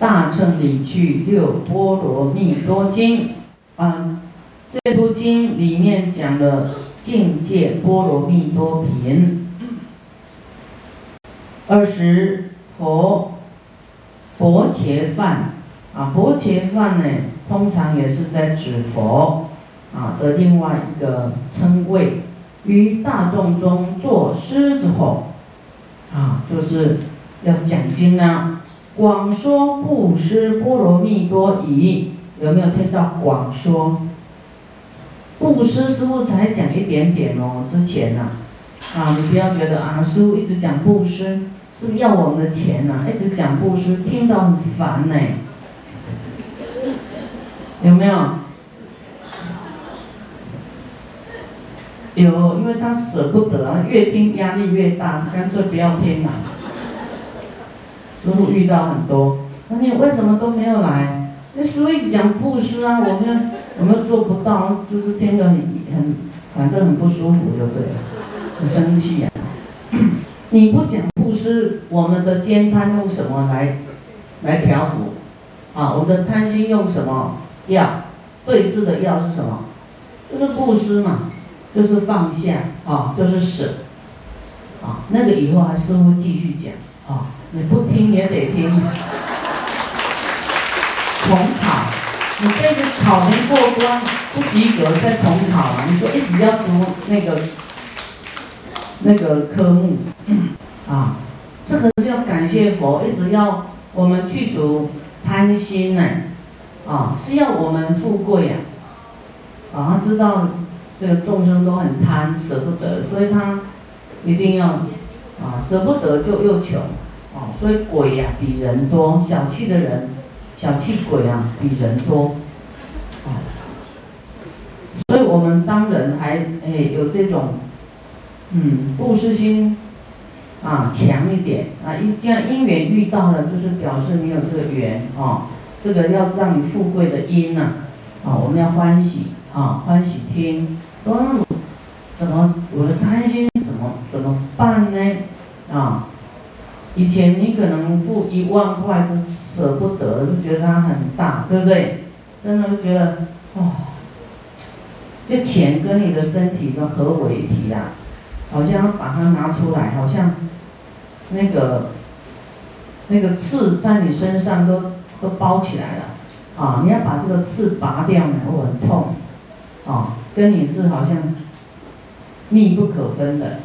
大乘理趣六波罗蜜多经，啊，这部经里面讲的境界波罗蜜多品。二十佛薄伽梵，啊，薄伽梵呢，通常也是在指佛，啊的另外一个称谓，于大众中作狮子吼，啊，就是要讲经呢。广说布施波罗蜜多语，有没有听到广说？布施师傅才讲一点点哦，之前呐，啊，你不要觉得啊，师傅一直讲布施，是不是要我们的钱呐？一直讲布施，听到很烦呢，有没有？有，因为他舍不得，越听压力越大，干脆不要听了。师傅遇到很多，那你为什么都没有来？那师傅一直讲布施啊，我们我们做不到，就是听得很很，反正很不舒服，就对了，很生气呀。你不讲布施，我们的兼贪用什么来来调伏？啊，我们的贪心用什么药？对治的药是什么？就是布施嘛，就是放下啊，就是舍啊。那个以后还师傅继续讲啊。你不听也得听，重考，你这个考没过关，不及格再重考！你就一直要读那个那个科目，啊，这个是要感谢佛，一直要我们去除贪心呢，啊，是要我们富贵呀，啊，他知道这个众生都很贪，舍不得，所以他一定要啊，舍不得就又穷。哦，所以鬼呀比人多，小气的人，小气鬼啊比人多，啊，所以我们当人还哎有这种，嗯，布施心，啊强一点啊，一这样因缘遇到了，就是表示你有这个缘啊，这个要让你富贵的因呐，啊我们要欢喜啊欢喜听，哦，怎么我的贪心怎么怎么办呢？啊？以前你可能付一万块都舍不得，就觉得它很大，对不对？真的就觉得，哇，这钱跟你的身体都合为一体啦，好像把它拿出来，好像那个那个刺在你身上都都包起来了，啊，你要把这个刺拔掉呢，会很痛，啊，跟你是好像密不可分的。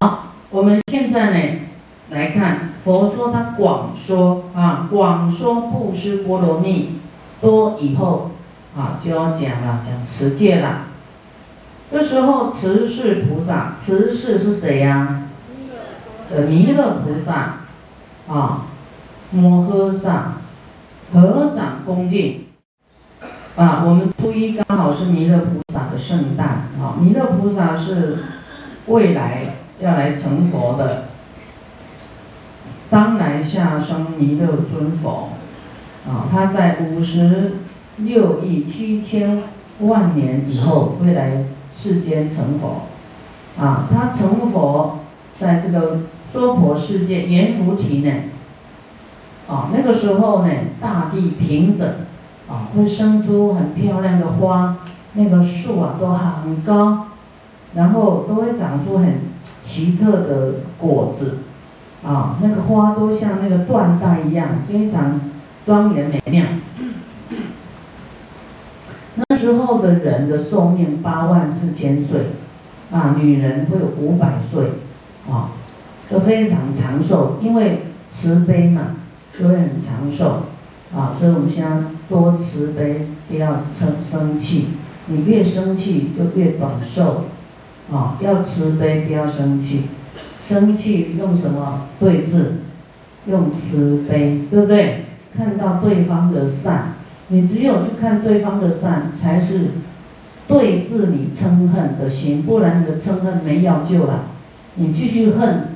好。我们在呢，来看佛说他广说啊，广说布施波罗蜜多以后啊，就要讲了，讲持戒了。这时候持世菩萨，持世是谁呀？呃，弥勒菩萨啊，摩诃萨合掌恭敬啊。我们初一刚好是弥勒菩萨的圣诞啊，弥勒菩萨是未来。要来成佛的，当来下生弥勒尊佛，啊，他在五十六亿七千万年以后会来世间成佛，啊，他成佛在这个娑婆世界阎浮提呢，啊，那个时候呢，大地平整，啊，会生出很漂亮的花，那个树啊都很高，然后都会长出很。奇特的果子，啊，那个花都像那个缎带一样，非常庄严美妙。那时候的人的寿命八万四千岁，啊，女人会有五百岁，啊，都非常长寿，因为慈悲嘛，就会很长寿，啊，所以我们现在多慈悲，不要生生气，你越生气就越短寿。啊，要慈悲，不要生气。生气用什么对治？用慈悲，对不对？看到对方的善，你只有去看对方的善，才是对治你嗔恨的心，不然你的嗔恨没药救了。你继续恨，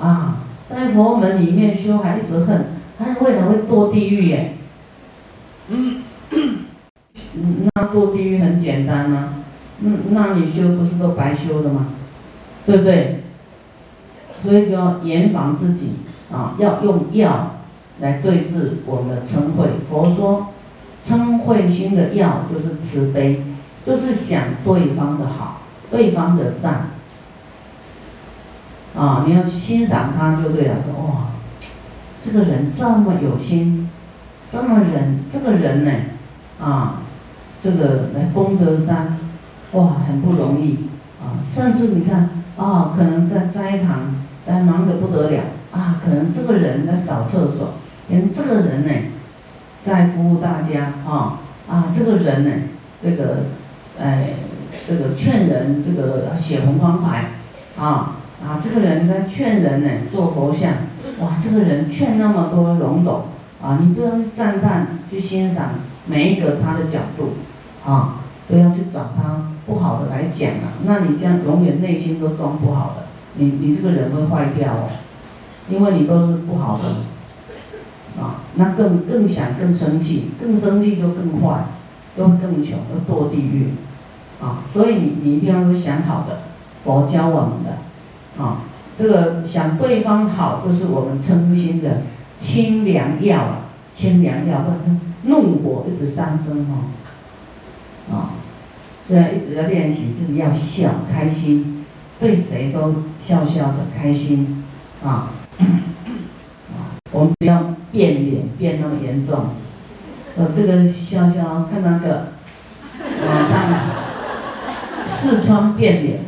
啊，在佛门里面修还一直恨，他未来会堕地狱耶。嗯，那堕地狱很简单啊。嗯，那你修不是都白修的吗？对不对？所以就要严防自己啊，要用药来对治我们的嗔恚。佛说，嗔恚心的药就是慈悲，就是想对方的好，对方的善。啊，你要去欣赏他就对了。说哇，这个人这么有心，这么人，这个人呢，啊，这个来功德山，哇，很不容易啊。甚至你看啊，可能在斋堂在忙得不得了啊，可能这个人在扫厕所。连这个人呢，在服务大家啊啊，这个人呢，这个，哎，这个劝人这个写红光牌，啊啊，这个人在劝人呢做佛像，哇，这个人劝那么多容懂，啊，你都要去赞叹去欣赏每一个他的角度，啊，都要去找他不好的来讲啊，那你这样永远内心都装不好的，你你这个人会坏掉哦，因为你都是不好的。啊，那更更想更生气，更生气就更坏，又更穷，又堕地狱，啊，所以你你一定要想好的，佛教我们的，啊，这个想对方好就是我们称心的清凉药啊，清凉药，不然怒火一直上升哦，啊，所以一直要练习自己要笑开心，对谁都笑笑的开心，啊。我们不要变脸变那么严重，呃，这个笑笑看那个，马上四川变脸，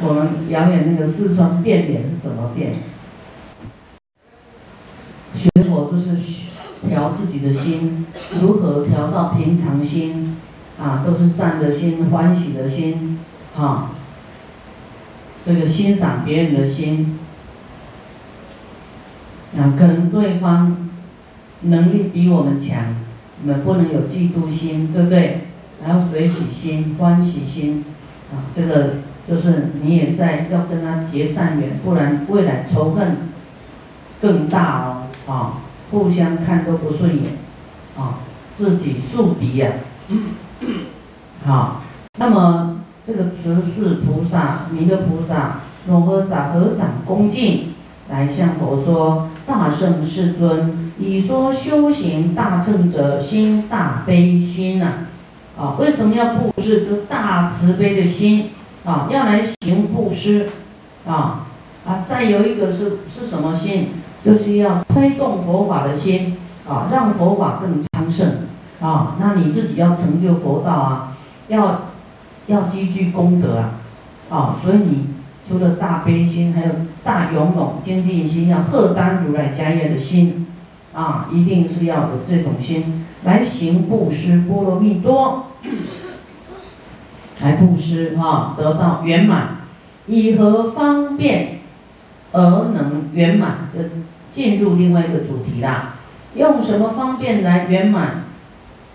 我们表演那个四川变脸是怎么变？学佛就是调自己的心，如何调到平常心？啊，都是善的心、欢喜的心，哈，这个欣赏别人的心。啊，可能对方能力比我们强，我们不能有嫉妒心，对不对？还要随喜心、欢喜心，啊，这个就是你也在要跟他结善缘，不然未来仇恨更大哦，啊，互相看都不顺眼，啊，自己树敌呀，好，那么这个慈氏菩萨、弥勒菩萨、罗诃萨合掌恭敬来向佛说。大圣世尊，以说修行大乘者心大悲心呐，啊，为什么要布施？就大慈悲的心啊，要来行布施，啊啊，再有一个是是什么心？就是要推动佛法的心啊，让佛法更昌盛啊。那你自己要成就佛道啊，要要积聚功德啊，啊，所以你。除了大悲心，还有大勇猛精进心，要荷担如来家业的心，啊，一定是要有这种心来行布施波罗蜜多，来布施哈，得到圆满，以何方便而能圆满？这进入另外一个主题啦，用什么方便来圆满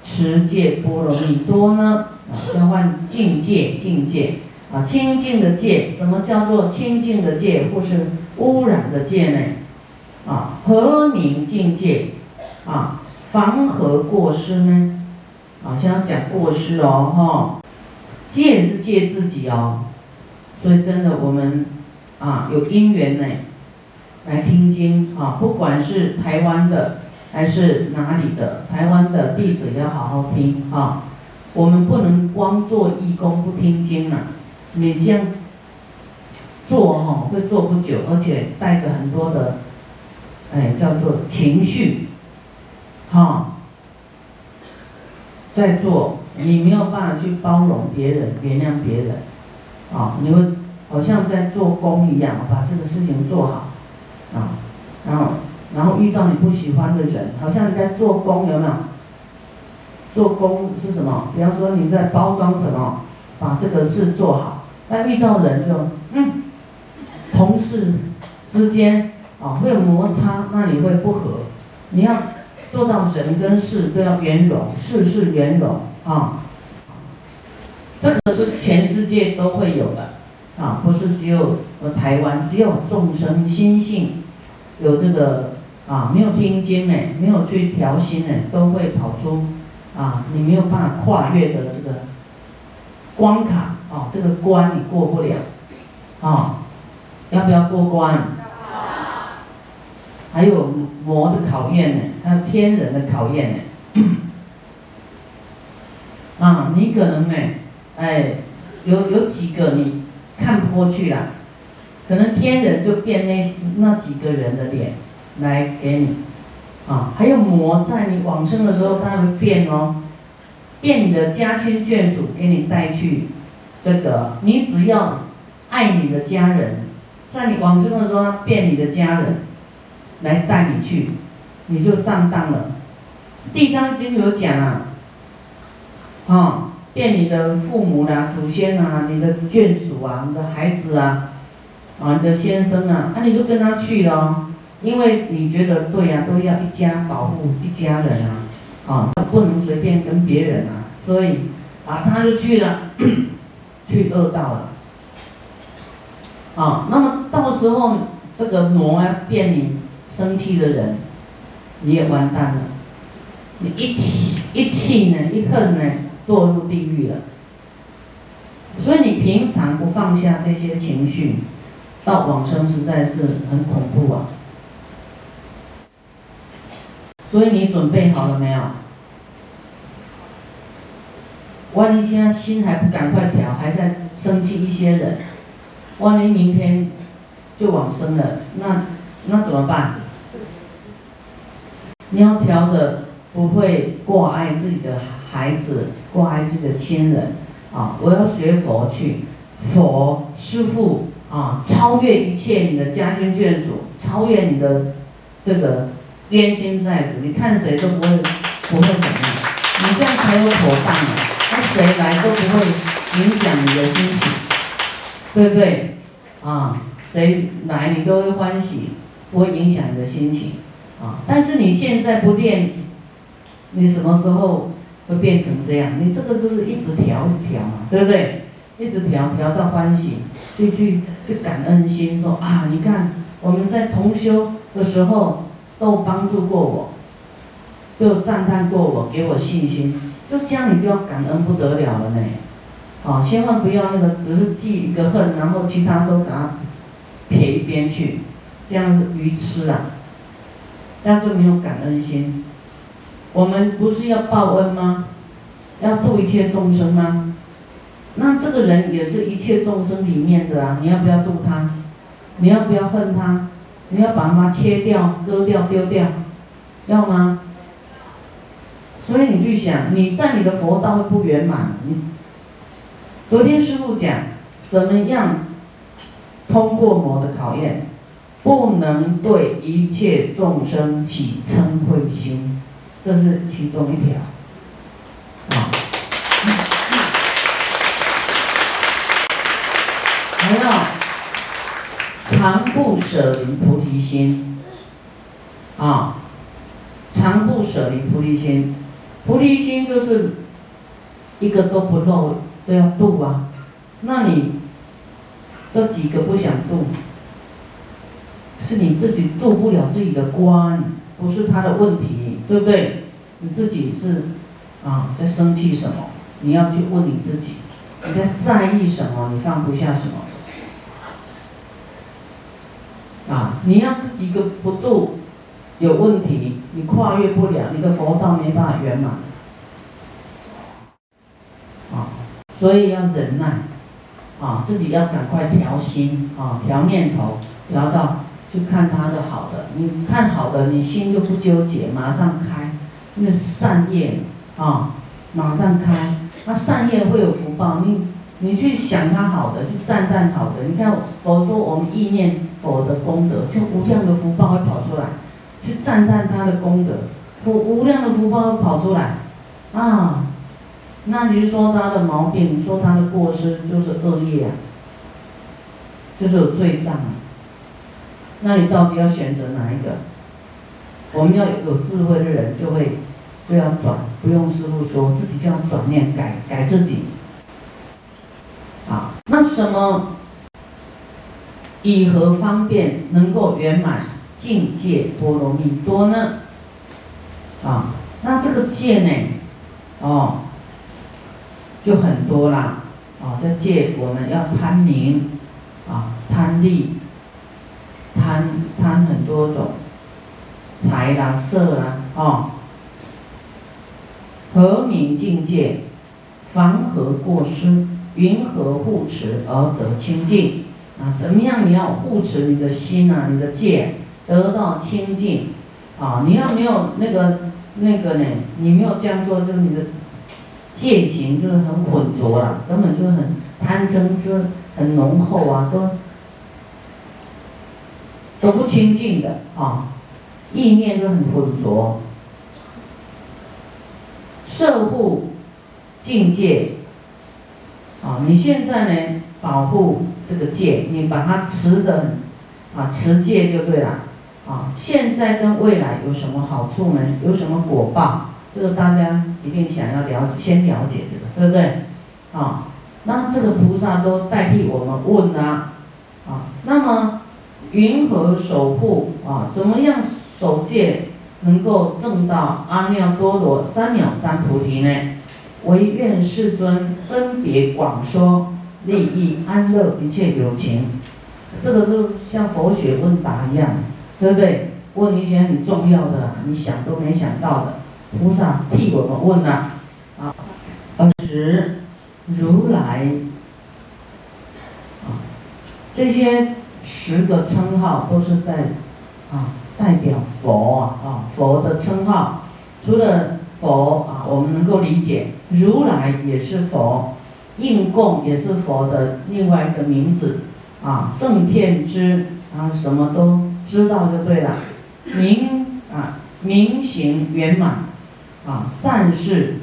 持戒波罗蜜多呢？啊，先换境界，境界。啊，清净的戒，什么叫做清净的戒，或是污染的戒呢？啊，何名境界？啊，防何过失呢？啊，先要讲过失哦，哈，戒是戒自己哦，所以真的我们啊有因缘呢，来听经啊，不管是台湾的还是哪里的，台湾的弟子要好好听啊，我们不能光做义工不听经啊。你这样做哈，会做不久，而且带着很多的，哎，叫做情绪，哈，在做，你没有办法去包容别人、原谅别人，啊，你会好像在做工一样，把这个事情做好，啊，然后，然后遇到你不喜欢的人，好像你在做工，有没有？做工是什么？比方说你在包装什么，把这个事做好。那遇到人就，嗯，同事之间啊会有摩擦，那你会不和。你要做到人跟事都要圆融，事事圆融啊。这个是全世界都会有的啊，不是只有台湾，只有众生心性有这个啊，没有听经呢，没有去调心呢，都会跑出啊，你没有办法跨越的这个关卡。哦，这个关你过不了，啊，要不要过关？还有魔的考验呢，还有天人的考验呢。啊，你可能呢，哎，有有几个你看不过去了，可能天人就变那那几个人的脸来给你，啊，还有魔在你往生的时候，他会变哦，变你的家亲眷属给你带去，这个你只要爱你的家人，在你往生的时候，变你的家人来带你去，你就上当了。地藏经有讲啊。啊，变你的父母啦、祖先啊、你的眷属啊、你的孩子啊、啊你的先生啊，那你就跟他去了，因为你觉得对呀，都要一家保护一家人啊，啊，不能随便跟别人啊，所以啊他就去了，去恶道了，啊，那么到时候这个魔啊变你生气的人，你也完蛋了，你一气一气呢，一恨呢。堕入地狱了，所以你平常不放下这些情绪，到往生实在是很恐怖啊。所以你准备好了没有？万一现在心还不赶快调，还在生气一些人，万一明天就往生了，那那怎么办？你要调着，不会过爱自己的孩子。过爱自己的亲人，啊，我要学佛去，佛师父啊，超越一切你的家亲眷属，超越你的这个冤亲债主，你看谁都不会不会怎么样，你这样才有妥当的，那谁来都不会影响你的心情，对不对？啊，谁来你都会欢喜，不会影响你的心情，啊，但是你现在不练，你什么时候？会变成这样，你这个就是一直调，一直调嘛，对不对？一直调，调到欢喜，就去去感恩心，说啊，你看我们在同修的时候都帮助过我，都赞叹过我，给我信心，这这样你就要感恩不得了了呢。啊，千万不要那个只是记一个恨，然后其他都给他撇一边去，这样是愚痴啊，那就没有感恩心。我们不是要报恩吗？要度一切众生吗？那这个人也是一切众生里面的啊！你要不要度他？你要不要恨他？你要把它切掉、割掉、丢掉，要吗？所以你去想，你在你的佛道会不圆满。昨天师傅讲，怎么样通过魔的考验？不能对一切众生起嗔恚心。这是其中一条，啊，还要常不舍离菩提心，啊，常不舍离菩提心，菩提心就是一个都不漏都要度啊，那你这几个不想度，是你自己度不了自己的关，不是他的问题。对不对？你自己是啊，在生气什么？你要去问你自己，你在在意什么？你放不下什么？啊，你要自己个不度有问题，你跨越不了，你的佛道没办法圆满。啊，所以要忍耐，啊，自己要赶快调心，啊，调念头，调到。就看他的好的，你看好的，你心就不纠结，马上开，因为善业啊，马上开，那善业会有福报。你你去想他好的，去赞叹好的，你看佛说我们意念佛的功德，就无量的福报会跑出来，去赞叹他的功德，无无量的福报会跑出来，啊，那你说他的毛病，说他的过失就是恶业啊，就是有罪障啊。那你到底要选择哪一个？我们要有智慧的人就会就要转，不用师傅说，自己就要转念改改自己。那什么以何方便能够圆满境界波罗蜜多呢？啊，那这个戒呢，哦，就很多啦。啊，这戒我们要贪名，啊，贪利。贪贪很多种，财啦、色啦，哦，和明境界，防和过失，云何护持而得清净？啊，怎么样？你要护持你的心啊，你的戒得到清净，啊，你要没有那个那个呢？你没有这样做，就是你的戒行就是很浑浊了，根本就是很贪嗔痴很浓厚啊，都都不清净的啊，意念都很浑浊。摄护境界，啊，你现在呢保护。这个戒，你把它持的，啊，持戒就对了，啊，现在跟未来有什么好处呢？有什么果报？这个大家一定想要了解，先了解这个，对不对？啊，那这个菩萨都代替我们问啊，啊，那么云何守护啊？怎么样守戒能够证到阿耨多罗三藐三菩提呢？唯愿世尊分别广说。利益安乐一切有情，这个是像佛学问答一样，对不对？问一些很重要的，你想都没想到的，菩萨替我们问呐。啊，二十如来，啊，这些十个称号都是在啊代表佛啊佛的称号，除了佛啊，我们能够理解，如来也是佛。应供也是佛的另外一个名字，啊，正片知啊，什么都知道就对了，明啊，明行圆满，啊，善事，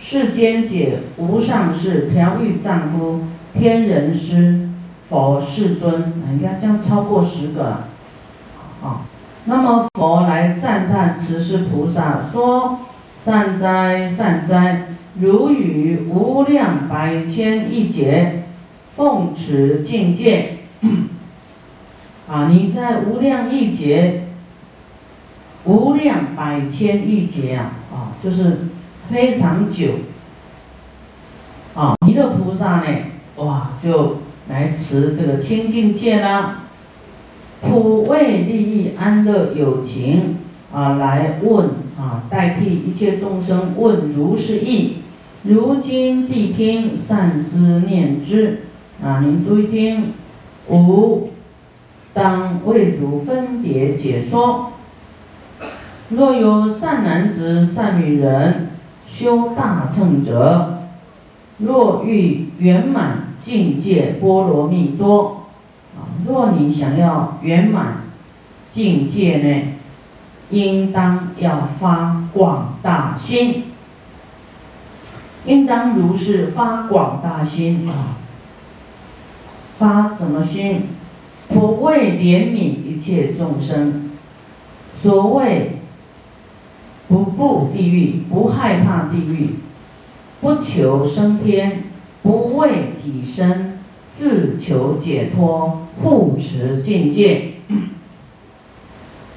世间解无上士，调御丈夫，天人师，佛世尊，啊你看这样超过十个了，啊，那么佛来赞叹慈氏菩萨说：善哉，善哉。如与无量百千亿劫奉持境界，啊！你在无量亿劫、无量百千亿劫啊，啊，就是非常久，啊！弥勒菩萨呢，哇，就来持这个清净戒啦，普为利益安乐有情啊，来问啊，代替一切众生问如是意。如今谛听，善思念之。啊，您注意听，吾当为汝分别解说。若有善男子、善女人修大乘者，若欲圆满境界波罗蜜多，啊，若你想要圆满境界呢，应当要发广大心。应当如是发广大心啊！发什么心？普为怜悯一切众生。所谓不怖地狱，不害怕地狱，不求升天，不为己身，自求解脱，护持境界。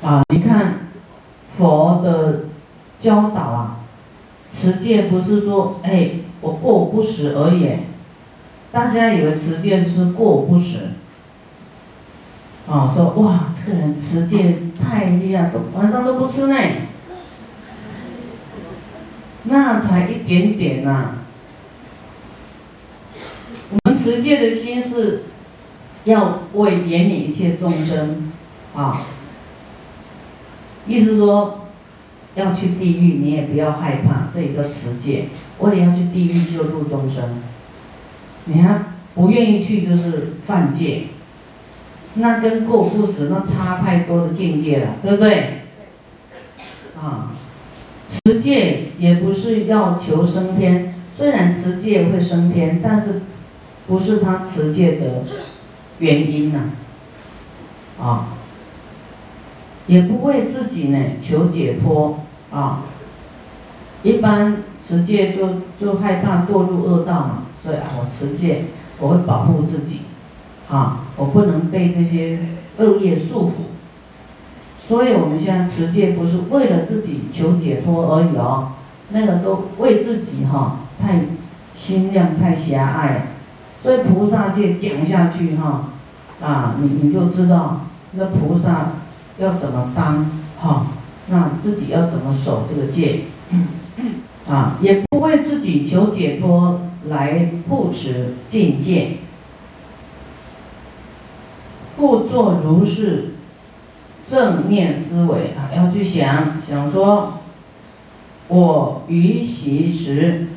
啊！你看佛的教导啊！持戒不是说，哎，我过午不食而已。大家以为持戒就是过午不食，啊，说哇，这个人持戒太厉害，都晚上都不吃呢。那才一点点呐。我们持戒的心是，要为怜悯一切众生，啊，意思说。要去地狱，你也不要害怕，这也叫持戒。为了要去地狱救度众生，你看不愿意去，就是犯戒。那跟过不死那差太多的境界了，对不对？啊，持戒也不是要求升天，虽然持戒会升天，但是不是他持戒的原因呐。啊。也不为自己呢求解脱啊，一般持戒就就害怕堕入恶道嘛，所以啊我持戒我会保护自己，啊我不能被这些恶业束缚，所以我们现在持戒不是为了自己求解脱而已哦，那个都为自己哈太心量太狭隘，所以菩萨戒讲下去哈啊你你就知道那菩萨。要怎么当？哈，那自己要怎么守这个戒？啊，也不为自己求解脱来护持境界，故作如是正念思维啊，要去想想说，我于习时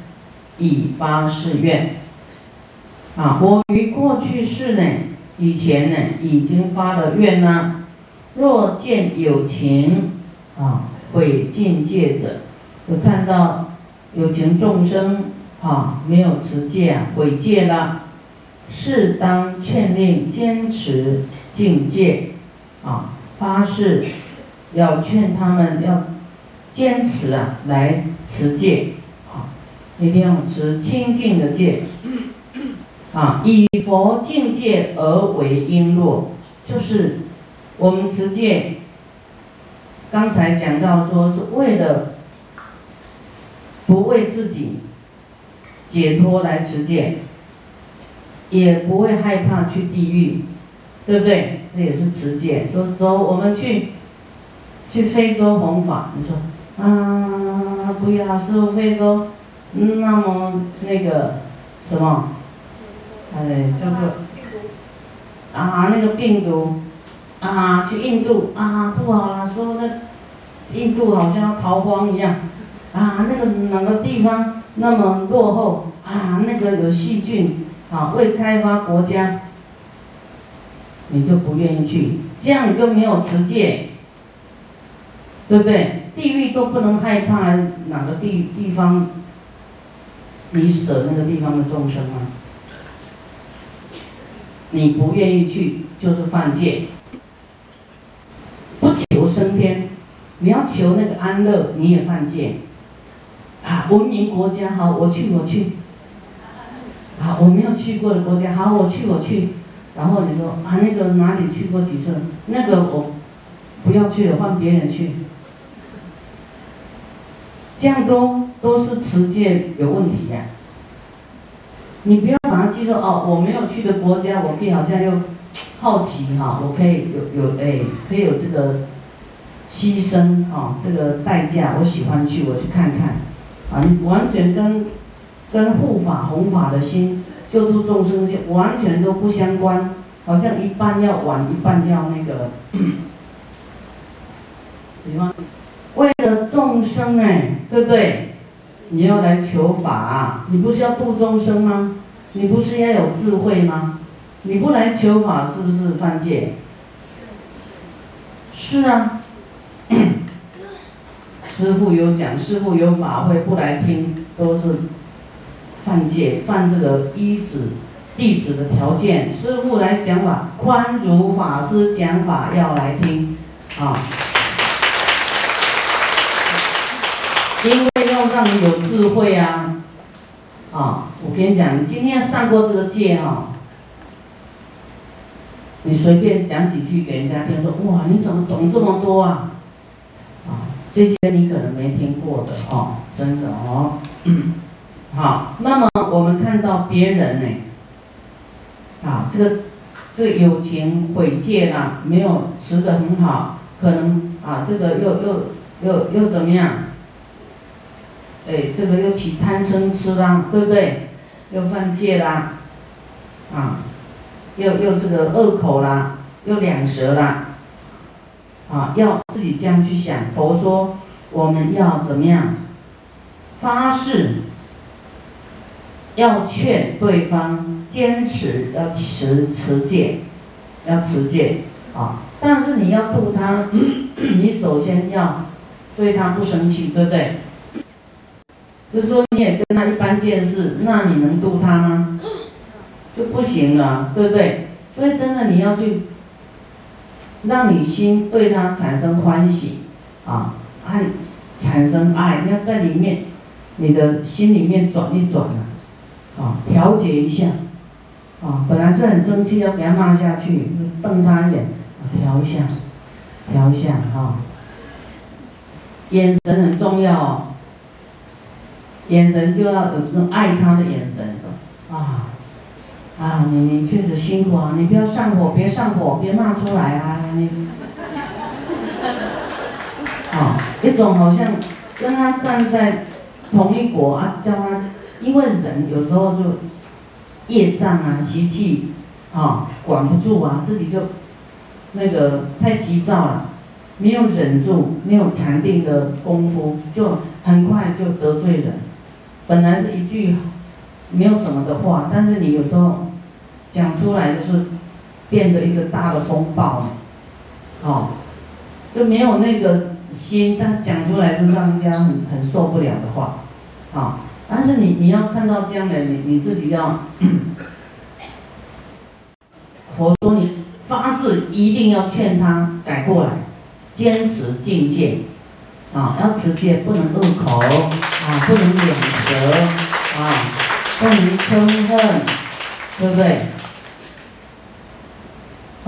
已发誓愿，啊，我于过去世呢，以前呢，已经发了愿呢，若见有情啊毁境界者，有看到。有情众生，啊，没有持戒啊，毁戒了，适当劝令坚持境界，啊，发誓要劝他们要坚持啊，来持戒，啊，一定要持清净的戒，啊，以佛境界而为璎珞，就是我们持戒，刚才讲到说是为了。不为自己解脱来持戒，也不会害怕去地狱，对不对？这也是持戒。说走，我们去去非洲弘法。你说啊，不要，师傅，非洲那么那个什么，哎，叫做啊那个病毒啊，去印度啊不好了，说，那印度好像要逃荒一样。啊，那个哪个地方那么落后啊？那个有细菌，啊，未开发国家，你就不愿意去，这样你就没有持戒，对不对？地狱都不能害怕哪个地地方，你舍那个地方的众生吗？你不愿意去就是犯戒，不求升天，你要求那个安乐，你也犯戒。啊，文明国家好，我去我去。好，我没有去过的国家好，我去我去。然后你说啊，那个哪里去过几次？那个我不要去了，换别人去。这样都都是持戒有问题呀。你不要把它记住哦，我没有去的国家，我可以好像又好奇哈，我可以有有哎，可以有这个牺牲啊，这个代价，我喜欢去，我去看看。完完全跟跟护法弘法的心救度众生心完全都不相关，好像一半要晚，一半要那个。比方，为了众生哎，对不对？你要来求法，你不是要度众生吗？你不是要有智慧吗？你不来求法，是不是犯戒？是啊。师傅有讲，师傅有法会不来听，都是犯戒，犯这个一子弟子的条件。师傅来讲法，宽如法师讲法要来听，啊，因为要让你有智慧啊，啊，我跟你讲，你今天上过这个戒哈，你随便讲几句给人家听，说哇，你怎么懂这么多啊？啊这些你可能没听过的哦，真的哦。好，那么我们看到别人呢，啊，这个这个友情毁戒啦，没有持得很好，可能啊，这个又又又又怎么样？哎，这个又起贪嗔痴啦，对不对？又犯戒啦，啊，又又这个恶口啦，又两舌啦。啊，要自己这样去想。佛说，我们要怎么样？发誓，要劝对方坚持，要持持戒，要持戒啊！但是你要度他，你首先要对他不生气，对不对？就说你也跟他一般见识，那你能度他吗？就不行了，对不对？所以真的你要去。让你心对他产生欢喜，啊，爱，产生爱，你要在里面，你的心里面转一转啊，啊，调节一下，啊，本来是很生气要给他骂下去，瞪他一眼，调一下，调一下啊，眼神很重要哦，眼神就要有那种爱他的眼神，啊。啊，你你确实辛苦啊！你不要上火，别上火，别骂出来啊！你，啊。一种好像跟他站在同一国啊，叫他，因为人有时候就业障啊、习气啊管不住啊，自己就那个太急躁了，没有忍住，没有禅定的功夫，就很快就得罪人。本来是一句没有什么的话，但是你有时候讲出来就是变得一个大的风暴，哦，就没有那个心，但讲出来就让人家很很受不了的话，啊，但是你你要看到这样的你你自己要，佛说你发誓一定要劝他改过来，坚持境界，啊，要持戒，不能恶口，啊，不能两舌，啊，不能嗔恨，对不对？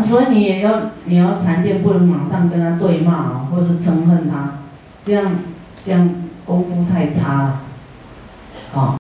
所以你也要，你要禅定，不能马上跟他对骂啊，或是嗔恨他，这样这样功夫太差了，啊。